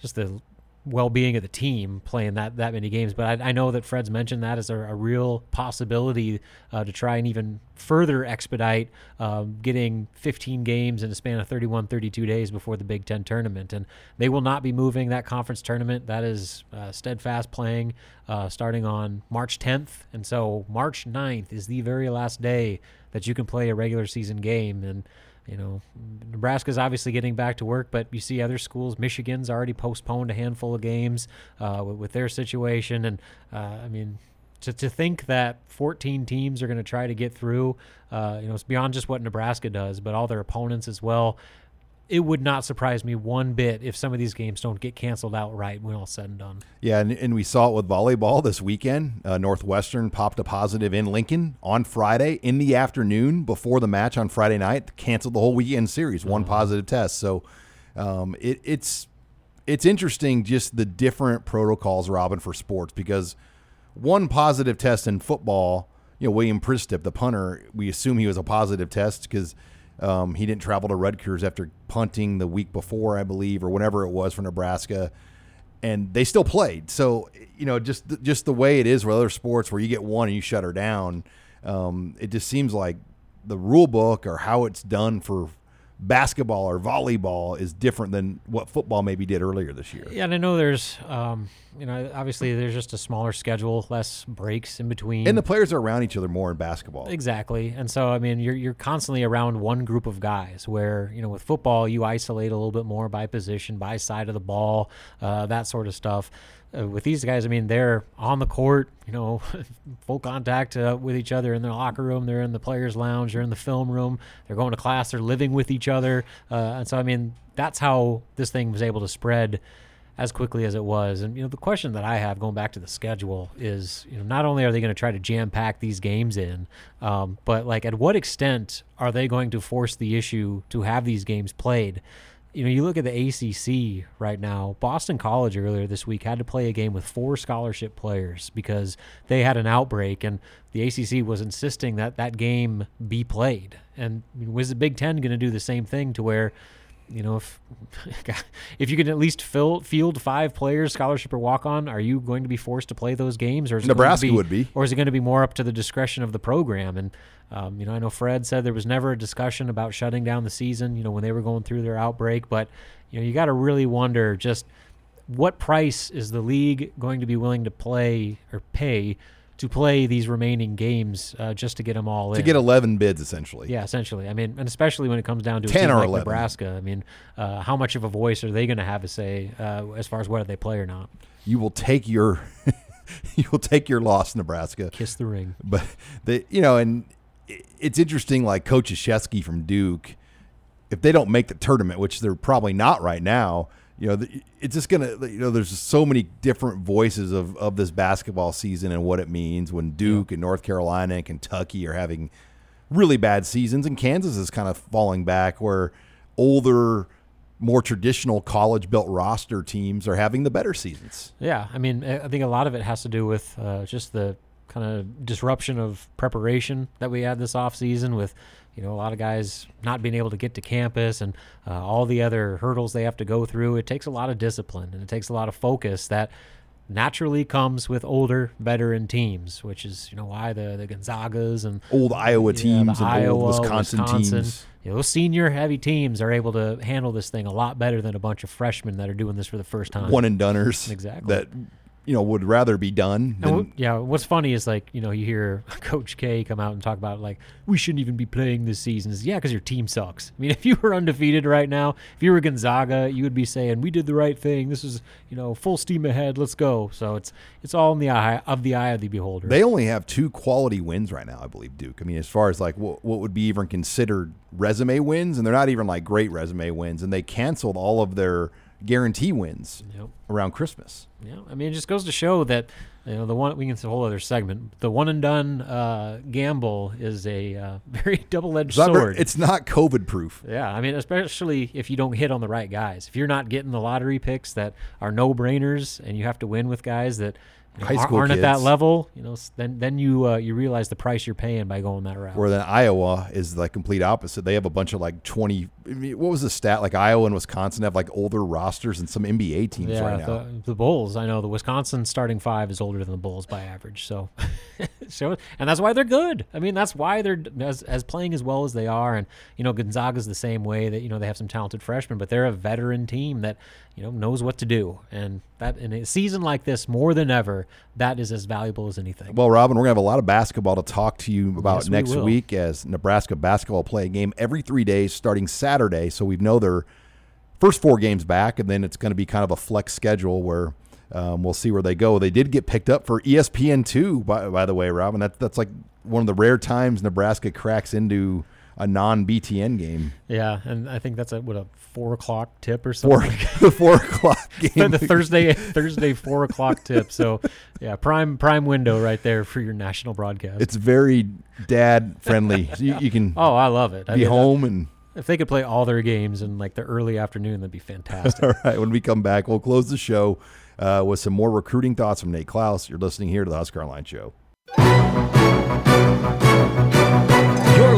just the well-being of the team playing that that many games. But I, I know that Fred's mentioned that as a, a real possibility uh, to try and even further expedite um, getting 15 games in a span of 31, 32 days before the Big Ten tournament. And they will not be moving that conference tournament. That is uh, steadfast playing uh, starting on March 10th. And so March 9th is the very last day that you can play a regular season game. And you know, Nebraska's obviously getting back to work, but you see other schools. Michigan's already postponed a handful of games uh, with, with their situation, and uh, I mean, to, to think that 14 teams are going to try to get through, uh, you know, it's beyond just what Nebraska does, but all their opponents as well. It would not surprise me one bit if some of these games don't get canceled outright when all said and done. Yeah, and, and we saw it with volleyball this weekend. Uh, Northwestern popped a positive in Lincoln on Friday in the afternoon before the match on Friday night. Canceled the whole weekend series. One positive test. So um, it, it's it's interesting just the different protocols, Robin, for sports because one positive test in football. You know, William Przystup, the punter, we assume he was a positive test because um, he didn't travel to Rutgers after punting the week before, I believe, or whenever it was for Nebraska and they still played. So you know, just just the way it is with other sports, where you get one and you shut her down, um, it just seems like the rule book or how it's done for basketball or volleyball is different than what football maybe did earlier this year. Yeah, and I know there's, um, you know, obviously there's just a smaller schedule, less breaks in between. And the players are around each other more in basketball. Exactly. And so I mean you're you're constantly around one group of guys where, you know, with football you isolate a little bit more by position, by side of the ball, uh, that sort of stuff. Uh, with these guys, I mean, they're on the court, you know, full contact uh, with each other in their locker room. They're in the players' lounge. They're in the film room. They're going to class. They're living with each other. Uh, and so, I mean, that's how this thing was able to spread as quickly as it was. And you know, the question that I have going back to the schedule is, you know, not only are they going to try to jam pack these games in, um, but like at what extent are they going to force the issue to have these games played? You know, you look at the ACC right now. Boston College earlier this week had to play a game with four scholarship players because they had an outbreak, and the ACC was insisting that that game be played. And was the Big Ten going to do the same thing to where you know, if if you can at least fill, field five players, scholarship or walk on, are you going to be forced to play those games, or is it Nebraska be- would be. or is it going to be more up to the discretion of the program? And um, you know, I know Fred said there was never a discussion about shutting down the season. You know, when they were going through their outbreak, but you know, you got to really wonder just what price is the league going to be willing to play or pay to play these remaining games uh, just to get them all in to in. get 11 bids essentially. Yeah, essentially. I mean, and especially when it comes down to a 10 team or like 11. Nebraska. I mean, uh, how much of a voice are they going to have to say uh, as far as whether they play or not? You will take your you will take your loss, Nebraska. Kiss the ring. but the you know, and it's interesting. Like Coach Shesky from Duke, if they don't make the tournament, which they're probably not right now, you know, it's just gonna. You know, there's so many different voices of of this basketball season and what it means when Duke and North Carolina and Kentucky are having really bad seasons, and Kansas is kind of falling back where older. More traditional college built roster teams are having the better seasons. Yeah, I mean, I I think a lot of it has to do with uh, just the kind of disruption of preparation that we had this off season with, you know, a lot of guys not being able to get to campus and uh, all the other hurdles they have to go through. It takes a lot of discipline and it takes a lot of focus that naturally comes with older veteran teams, which is you know why the the Gonzagas and Old Iowa teams the and Iowa, old Wisconsin, teams. You know, those senior heavy teams are able to handle this thing a lot better than a bunch of freshmen that are doing this for the first time. One and doneers. Exactly. That you know would rather be done. Than, what- yeah, what's funny is like you know you hear Coach K come out and talk about like we shouldn't even be playing this season. It's, yeah, because your team sucks. I mean, if you were undefeated right now, if you were Gonzaga, you would be saying we did the right thing. This is you know full steam ahead. Let's go. So it's it's all in the eye of the eye of the beholder. They only have two quality wins right now, I believe, Duke. I mean, as far as like what, what would be even considered resume wins, and they're not even like great resume wins, and they canceled all of their guarantee wins Yep. around Christmas. Yeah, I mean, it just goes to show that you know the one we can a whole other segment. The one and done uh, gamble is a uh, very double edged sword. it's not COVID proof. Yeah, I mean, especially if you don't hit on the right guys. If you're not getting the lottery picks that are no brainers, and you have to win with guys that you know, High school aren't at that level, you know, then then you uh, you realize the price you're paying by going that route. Where then Iowa is the complete opposite. They have a bunch of like twenty. I mean, what was the stat? Like Iowa and Wisconsin have like older rosters than some NBA teams yeah, right now. the, the Bulls. I know the Wisconsin starting five is older than the Bulls by average. So, so and that's why they're good. I mean, that's why they're as, as playing as well as they are. And you know, Gonzaga's the same way that you know they have some talented freshmen, but they're a veteran team that you know knows what to do. And that in a season like this, more than ever, that is as valuable as anything. Well, Robin, we're gonna have a lot of basketball to talk to you about Yes, next will. week as Nebraska basketball play a game every three days starting Saturday. So we know their first four games back, and then it's going to be kind of a flex schedule where um, we'll see where they go. They did get picked up for ESPN two, by, by the way, Robin. That's that's like one of the rare times Nebraska cracks into a non BTN game. yeah, and I think that's a what a four o'clock tip or Four something. the four o'clock game. the Thursday Thursday four o'clock tip. So yeah, prime prime window right there for your national broadcast. It's very dad friendly. you, you can oh, I love it. I be mean, home and. If they could play all their games in like the early afternoon, that'd be fantastic. All right, when we come back, we'll close the show uh, with some more recruiting thoughts from Nate Clouse. You're listening here to the Husker Online Show.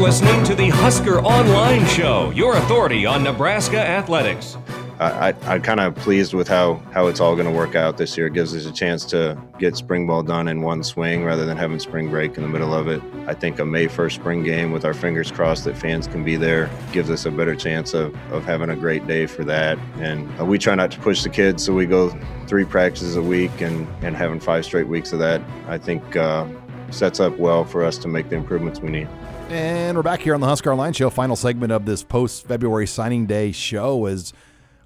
Listening to the Husker Online Show, your authority on Nebraska athletics. I, I'm kind of pleased with how, how it's all going to work out this year. It gives us a chance to get spring ball done in one swing rather than having spring break in the middle of it. I think a May 1st spring game with our fingers crossed that fans can be there gives us a better chance of, of having a great day for that. And uh, we try not to push the kids, so we go three practices a week and, and having five straight weeks of that, I think uh, sets up well for us to make the improvements we need. And we're back here on the Husker Online Show. Final segment of this post February signing day show is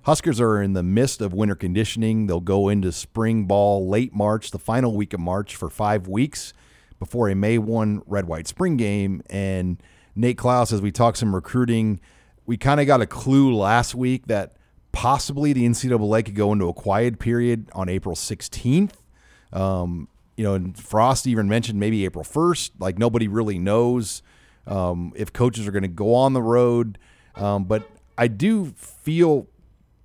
Huskers are in the midst of winter conditioning. They'll go into spring ball late March, the final week of March, for five weeks before a May 1 red white spring game. And Nate Clouse, as we talk some recruiting, we kind of got a clue last week that possibly the NCAA could go into a quiet period on April 16th. Um, you know, and Frost even mentioned maybe April 1st. Like nobody really knows um, if coaches are going to go on the road. Um, but I do feel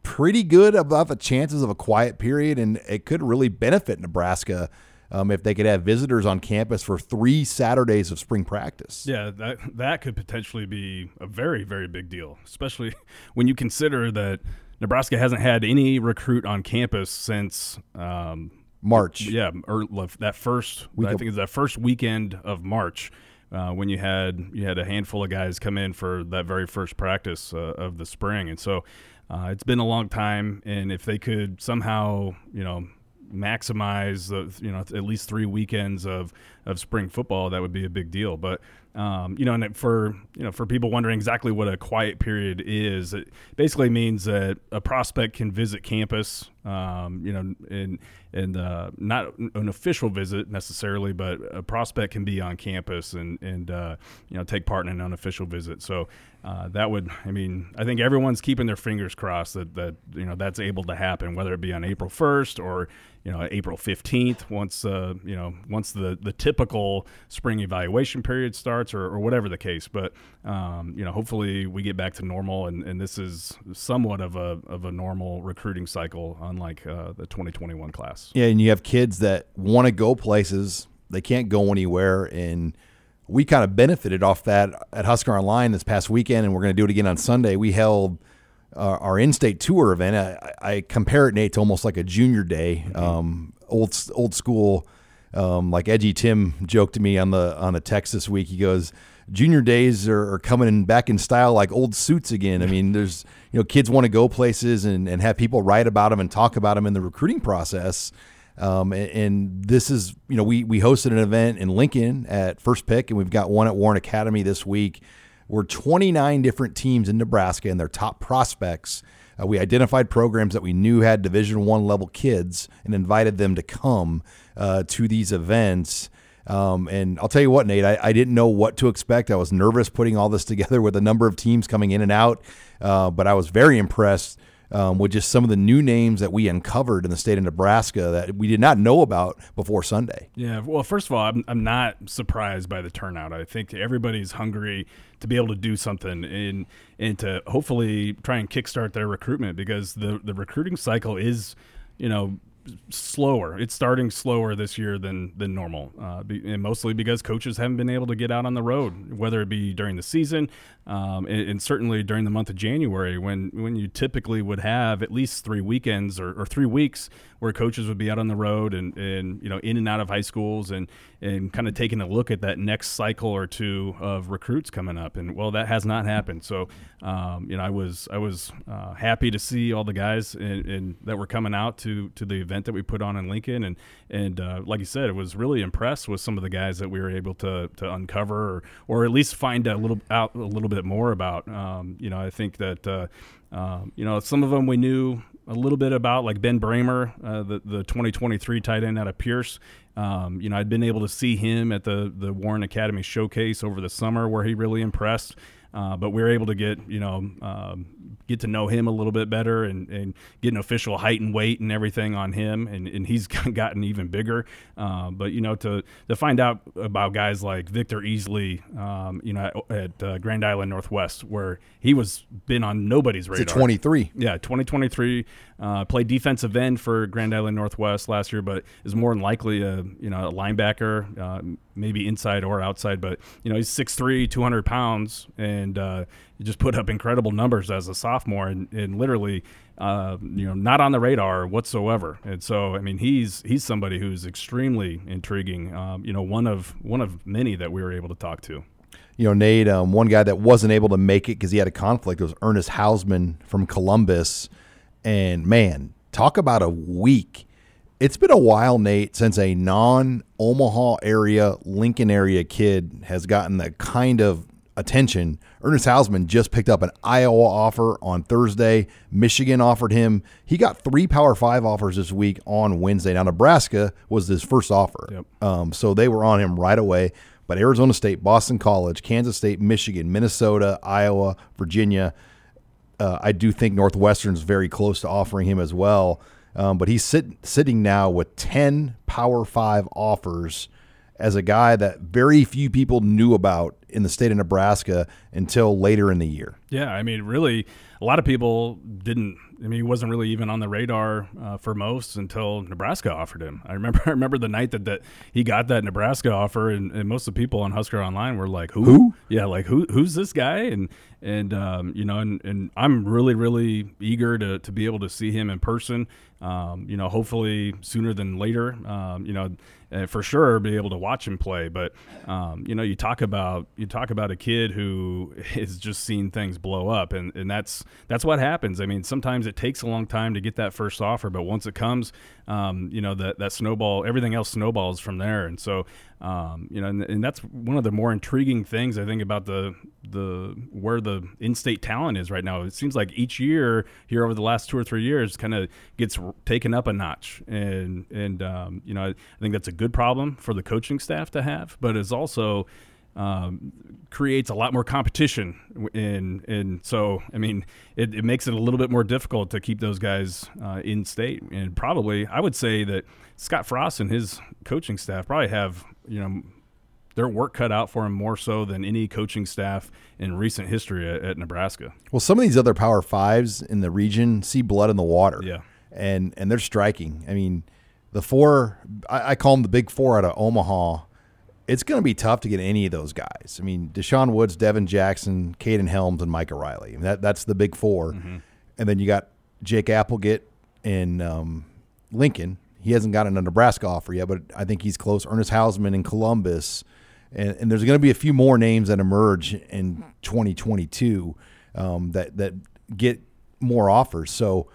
pretty good about the chances of a quiet period, and it could really benefit Nebraska um, if they could have visitors on campus for three Saturdays of spring practice. Yeah, that that could potentially be a very very big deal, especially when you consider that Nebraska hasn't had any recruit on campus since um, March. yeah, or that first Week I think it's that first weekend of March. Uh, when you had you had a handful of guys come in for that very first practice uh, of the spring, and so uh, it's been a long time. And if they could somehow, you know, maximize the you know at least three weekends of of spring football, that would be a big deal. But um, you know, and for you know, for people wondering exactly what a quiet period is, it basically means that a prospect can visit campus, um, you know, and and uh, not an official visit necessarily, but a prospect can be on campus and and uh, you know take part in an unofficial visit. So uh, that would, I mean, I think everyone's keeping their fingers crossed that that you know that's able to happen, whether it be on April first or you know April fifteenth, once uh, you know once the the typical spring evaluation period starts, or, or whatever the case. But um, you know, hopefully we get back to normal, and, and this is somewhat of a of a normal recruiting cycle, unlike uh, the 2021 class. Yeah, and you have kids that want to go places, they can't go anywhere, and we kind of benefited off that at Husker Online this past weekend, and we're going to do it again on Sunday. We held uh, our in-state tour event. I, I compare it, Nate, to almost like a junior day. Um, old old school. Um, like Edgy Tim joked to me on the on the text this week. He goes, "Junior days are, are coming in back in style like old suits again." I mean, there's you know kids want to go places and, and have people write about them and talk about them in the recruiting process. Um, and, and, this is, you know, we, we hosted an event in Lincoln at First Pick, and we've got one at Warren Academy this week where 29 different teams in Nebraska and their top prospects. Uh, we identified programs that we knew had Division One level kids and invited them to come uh, to these events. Um, and I'll tell you what, Nate, I, I, didn't know what to expect. I was nervous putting all this together with a number of teams coming in and out, uh, but I was very impressed um, with just some of the new names that we uncovered in the state of Nebraska that we did not know about before Sunday. Yeah, well, first of all, I'm, I'm not surprised by the turnout. I think everybody's hungry to be able to do something and and to hopefully try and kickstart their recruitment because the the recruiting cycle is, you know, slower. It's starting slower this year than than normal, uh, be, and mostly because coaches haven't been able to get out on the road, whether it be during the season, um, and, and, certainly during the month of January, when when you typically would have at least three weekends or, or three weeks where coaches would be out on the road and, and you know in and out of high schools and and kind of taking a look at that next cycle or two of recruits coming up. And well, that has not happened. So um, you know, I was I was uh, happy to see all the guys in, in, that were coming out to to the event that we put on in Lincoln, and and uh, like you said, it was really impressed with some of the guys that we were able to to uncover or or at least find a little out a little bit more about. Um, you know, I think that. Uh, um, you know, some of them we knew a little bit about, like Ben Brahmer, uh, the the 2023 tight end out of Pierce. Um, you know, I'd been able to see him at the the Warren Academy showcase over the summer, where he really impressed. Uh, but we were able to get you know um, get to know him a little bit better and, and get an official height and weight and everything on him, and, and he's gotten even bigger. Uh, but you know to to find out about guys like Victor Easley, um, you know at, at uh, Grand Island Northwest, where he was been on nobody's radar. 23. Yeah, 2023. Uh, played defensive end for Grand Island Northwest last year, but is more than likely a you know a linebacker, uh, maybe inside or outside. But you know he's 6'3", 200 pounds, and uh, he just put up incredible numbers as a sophomore, and, and literally uh, you know not on the radar whatsoever. And so I mean he's he's somebody who's extremely intriguing. Um, you know one of one of many that we were able to talk to you know, Nate, um, one guy that wasn't able to make it because he had a conflict was Ernest Hausmann from Columbus. And man, talk about a week. It's been a while, Nate, since a non Omaha area, Lincoln area kid has gotten the kind of attention. Ernest Hausmann just picked up an Iowa offer on Thursday. Michigan offered him. He got three Power Five offers this week on Wednesday. Now, Nebraska was his first offer. Yep. Um, so they were on him right away. But Arizona State, Boston College, Kansas State, Michigan, Minnesota, Iowa, Virginia, uh, I do think Northwestern's very close to offering him as well. Um, but he's sit, sitting now with 10 Power Five offers as a guy that very few people knew about in the state of Nebraska until later in the year. Yeah, I mean, really, a lot of people didn't. I mean, he wasn't really even on the radar uh, for most until Nebraska offered him. I remember, I remember the night that, that he got that Nebraska offer, and, and most of the people on Husker Online were like, "Who? Who? Yeah, like who? Who's this guy?" And and um, you know, and, and I'm really, really eager to to be able to see him in person. Um, you know, hopefully sooner than later. Um, you know, uh, for sure be able to watch him play. But um, you know, you talk about you talk about a kid who is just seeing things blow up, and, and that's that's what happens. I mean, sometimes it takes a long time to get that first offer, but once it comes, um, you know that that snowball, everything else snowballs from there. And so, um, you know, and, and, that's one of the more intriguing things I think about the the where the in-state talent is right now. It seems like each year here over the last two or three years kind of gets taken up a notch, and and um, you know I, I think that's a good problem for the coaching staff to have, but it's also um, creates a lot more competition and and so I mean it, it, makes it a little bit more difficult to keep those guys uh, in state and probably I would say that Scott Frost and his coaching staff probably have you know their work cut out for him more so than any coaching staff in recent history at, at Nebraska. Well, some of these other Power Fives in the region see blood in the water, yeah, and and they're striking. I mean, the four I, I call them the Big Four out of Omaha it's going to be tough to get any of those guys. I mean, Deshaun Woods, Devon Jackson, Caden Helms, and Micah Riley. That that's the big 4 mm-hmm. And then you got Jake Appleget in um, Lincoln. He hasn't gotten a Nebraska offer yet, but I think he's close. Ernest Hausmann in Columbus, and, and there's going to be a few more names that emerge in 2022 um, that that get more offers. So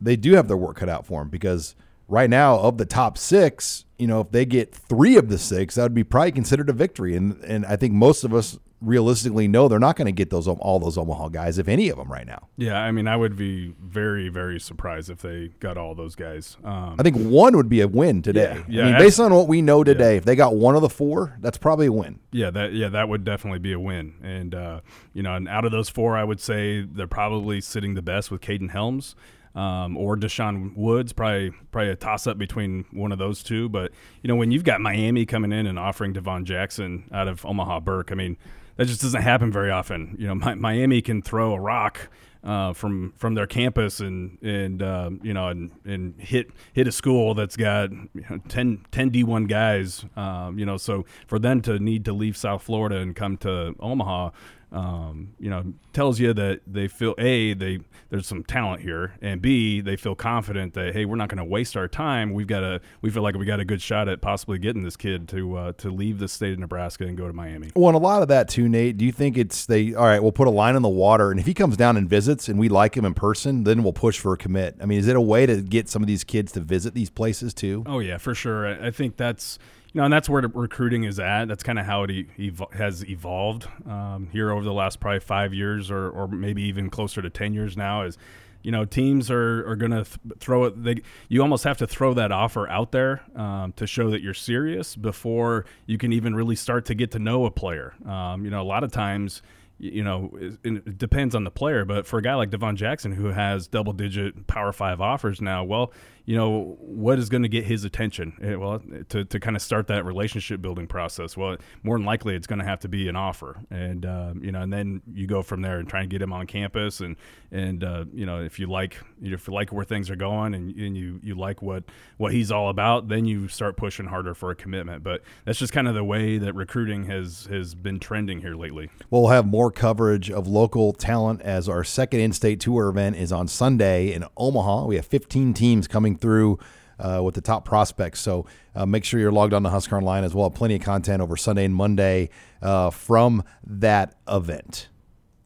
they do have their work cut out for them because right now of the top six, you know, if they get three of the six, that would be probably considered a victory. And and I think most of us realistically know they're not going to get those all those Omaha guys, if any of them, right now. Yeah, I mean, I would be very, very surprised if they got all those guys. Um, I think one would be a win today. Yeah, I mean, yeah, based on what we know today, if they got one of the four, that's probably a win. yeah, that yeah, that would definitely be a win. And uh, you know, and out of those four, I would say they're probably sitting the best with Caden Helms. Um, or Deshaun Woods, probably probably a toss up between one of those two. But you know, when you've got Miami coming in and offering Devon Jackson out of Omaha Burke, I mean, that just doesn't happen very often. You know, Mi- Miami can throw a rock uh, from from their campus and and uh, you know and, and hit hit a school that's got you know, 10, 10 D1 guys. Um, you know, so for them to need to leave South Florida and come to Omaha. Um, you know, tells you that they feel a they there's some talent here, and b they feel confident that hey, we're not going to waste our time. We've got a we feel like we got a good shot at possibly getting this kid to uh, to leave the state of Nebraska and go to Miami. Well, and a lot of that too, Nate. Do you think it's they? All right, we'll put a line in the water, and if he comes down and visits, and we like him in person, then we'll push for a commit. I mean, is it a way to get some of these kids to visit these places too? Oh yeah, for sure. I, I think that's know, and that's where recruiting is at. That's kind of how it evo- has evolved um, here over the last probably five years, or or maybe even closer to ten years now. Is you know, teams are, are going to th- throw it. They, you almost have to throw that offer out there um, to show that you're serious before you can even really start to get to know a player. Um, you know, a lot of times, you know, it, depends on the player, but for a guy like Devon Jackson who has double digit Power Five offers now, well, you know, what is going to get his attention? Eh, well, to, to kind of start that relationship building process. Well, more than likely, it's going to have to be an offer, and um, you know, and then you go from there and try and get him on campus, and and uh, you know, if you like, if you like where things are going, and, and you you like what what he's all about, then you start pushing harder for a commitment. But that's just kind of the way that recruiting has has been trending here lately. Well we'll have more coverage of local talent as our second in-state tour event is on Sunday in Omaha. We have 15 teams coming through uh, with the top prospects. So uh, make sure you're logged on to Husker Online as well. Plenty of content over Sunday and Monday uh, from that event.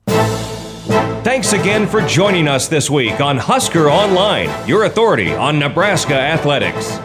Thanks again for joining us this week on Husker Online, your authority on Nebraska athletics.